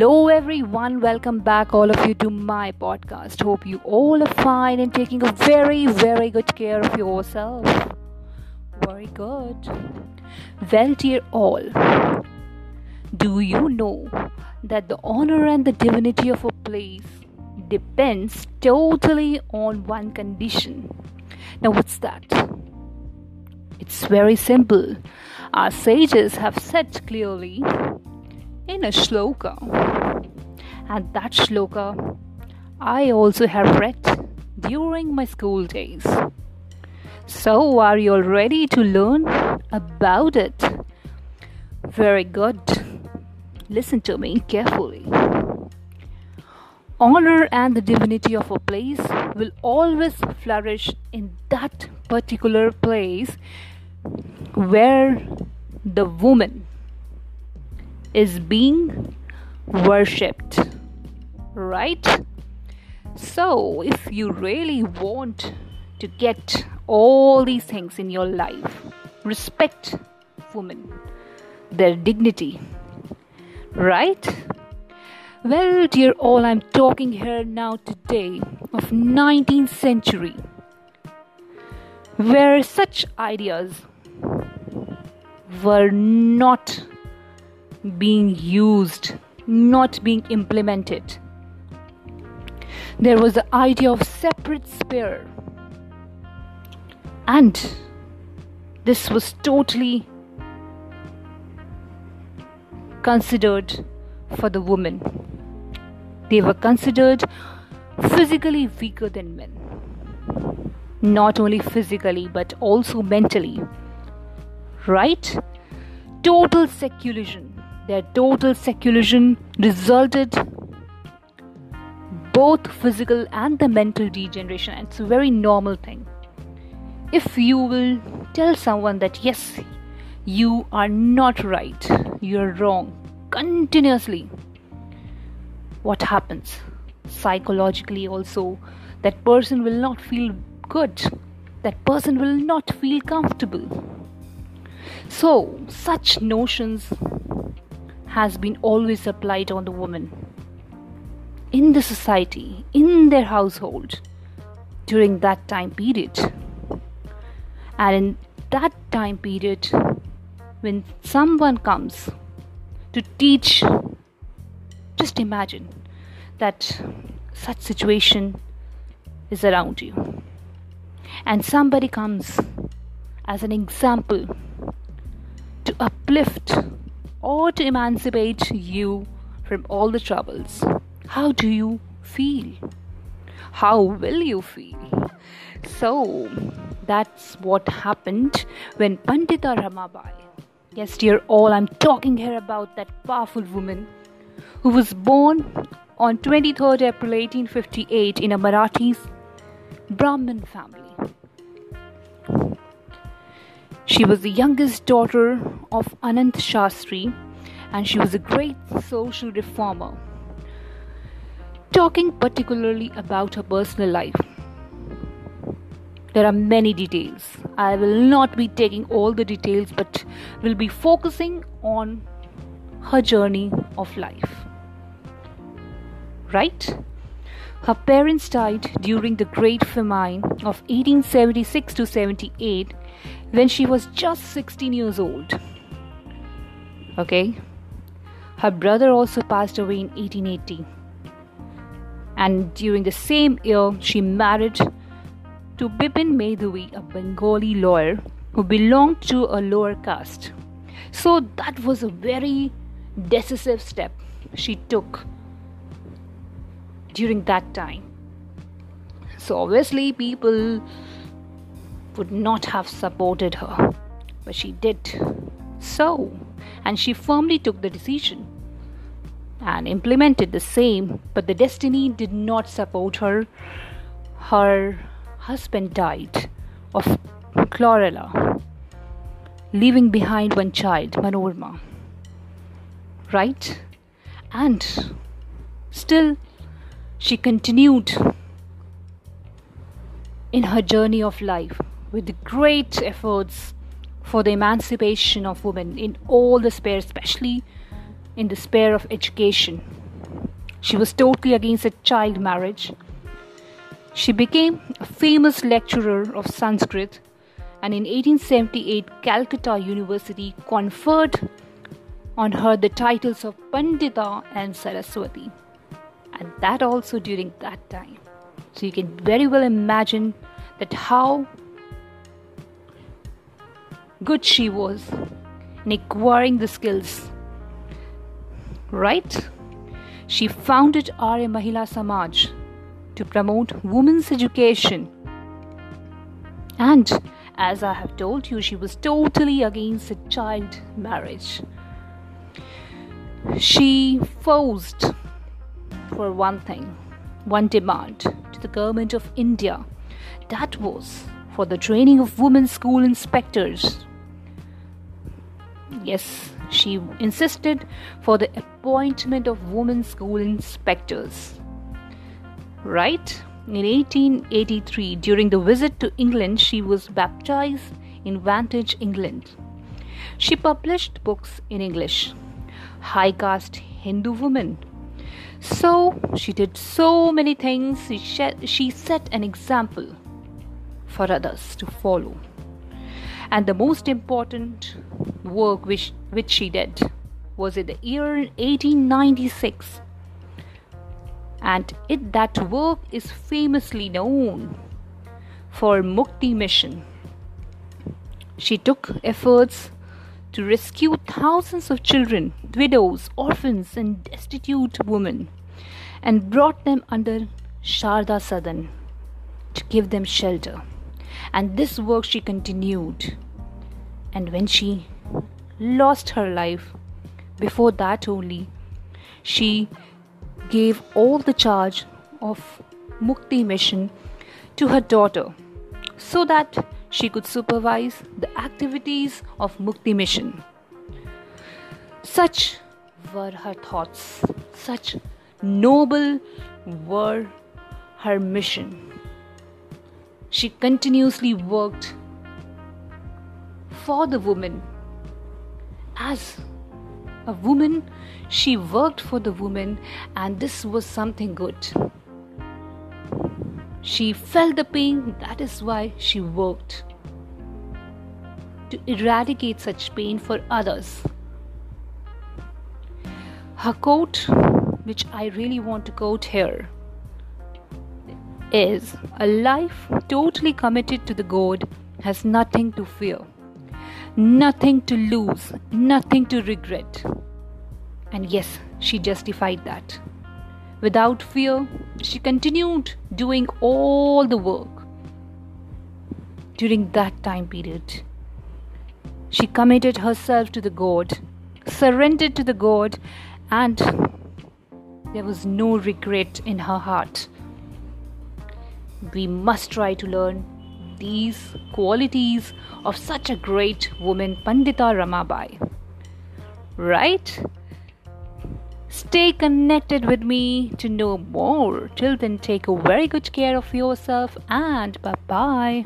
Hello, everyone. Welcome back, all of you, to my podcast. Hope you all are fine and taking a very, very good care of yourself. Very good. Well, dear all, do you know that the honor and the divinity of a place depends totally on one condition? Now, what's that? It's very simple. Our sages have said clearly in a shloka. And that shloka I also have read during my school days. So, are you all ready to learn about it? Very good. Listen to me carefully. Honor and the divinity of a place will always flourish in that particular place where the woman is being worshipped. Right? So, if you really want to get all these things in your life, respect women, their dignity. Right? Well, dear all, I'm talking here now today of 19th century where such ideas were not being used, not being implemented. There was the idea of separate sphere, and this was totally considered for the women. They were considered physically weaker than men. Not only physically, but also mentally. Right? Total secularism their total seclusion resulted both physical and the mental degeneration. And it's a very normal thing. If you will tell someone that yes, you are not right, you're wrong, continuously, what happens? Psychologically, also, that person will not feel good, that person will not feel comfortable. So, such notions has been always applied on the woman in the society, in their household during that time period. And in that time period, when someone comes to teach, just imagine that such situation is around you. And somebody comes as an example to uplift or to emancipate you from all the troubles. How do you feel? How will you feel? So, that's what happened when Pandita Ramabai, yes, dear all, I'm talking here about that powerful woman who was born on 23rd April 1858 in a Marathi Brahmin family. She was the youngest daughter of Anant Shastri and she was a great social reformer. Talking particularly about her personal life, there are many details. I will not be taking all the details but will be focusing on her journey of life. Right? Her parents died during the Great Famine of 1876 to 78 when she was just 16 years old. Okay? Her brother also passed away in 1880. And during the same year, she married to Bipin Medhavi, a Bengali lawyer who belonged to a lower caste. So that was a very decisive step she took during that time. So obviously, people would not have supported her, but she did so, and she firmly took the decision and implemented the same. But the destiny did not support her. Her husband died of cholera, leaving behind one child, Manorma. Right? And still, she continued in her journey of life with great efforts for the emancipation of women in all the sphere, especially in the sphere of education. She was totally against a child marriage. She became a famous lecturer of Sanskrit and in 1878 Calcutta University conferred on her the titles of Pandita and Saraswati and that also during that time. So you can very well imagine that how good she was in acquiring the skills right? She founded Arya Mahila Samaj to promote women's education. And as I have told you, she was totally against child marriage. She forced, for one thing, one demand to the government of India that was for the training of women school inspectors. Yes, she insisted for the appointment of women school inspectors. Right? In 1883, during the visit to England, she was baptized in Wantage, England. She published books in English. High caste Hindu woman. So she did so many things. She she set an example for others to follow. And the most important work which, which she did was in the year 1896 and it that work is famously known for Mukti mission. She took efforts to rescue thousands of children, widows, orphans, and destitute women, and brought them under Sharda Sadan to give them shelter. And this work she continued. And when she lost her life, before that only, she gave all the charge of Mukti mission to her daughter so that she could supervise the activities of Mukti mission. Such were her thoughts, such noble were her mission. She continuously worked for the woman as a woman she worked for the woman and this was something good she felt the pain that is why she worked to eradicate such pain for others her quote which i really want to quote here is a life totally committed to the god has nothing to fear nothing to lose, nothing to regret. And yes, she justified that. Without fear, she continued doing all the work. During that time period, she committed herself to the God, surrendered to the God, and there was no regret in her heart. We must try to learn these qualities of such a great woman, Pandita Ramabai. Right? Stay connected with me to know more. Till then, take a very good care of yourself and bye bye.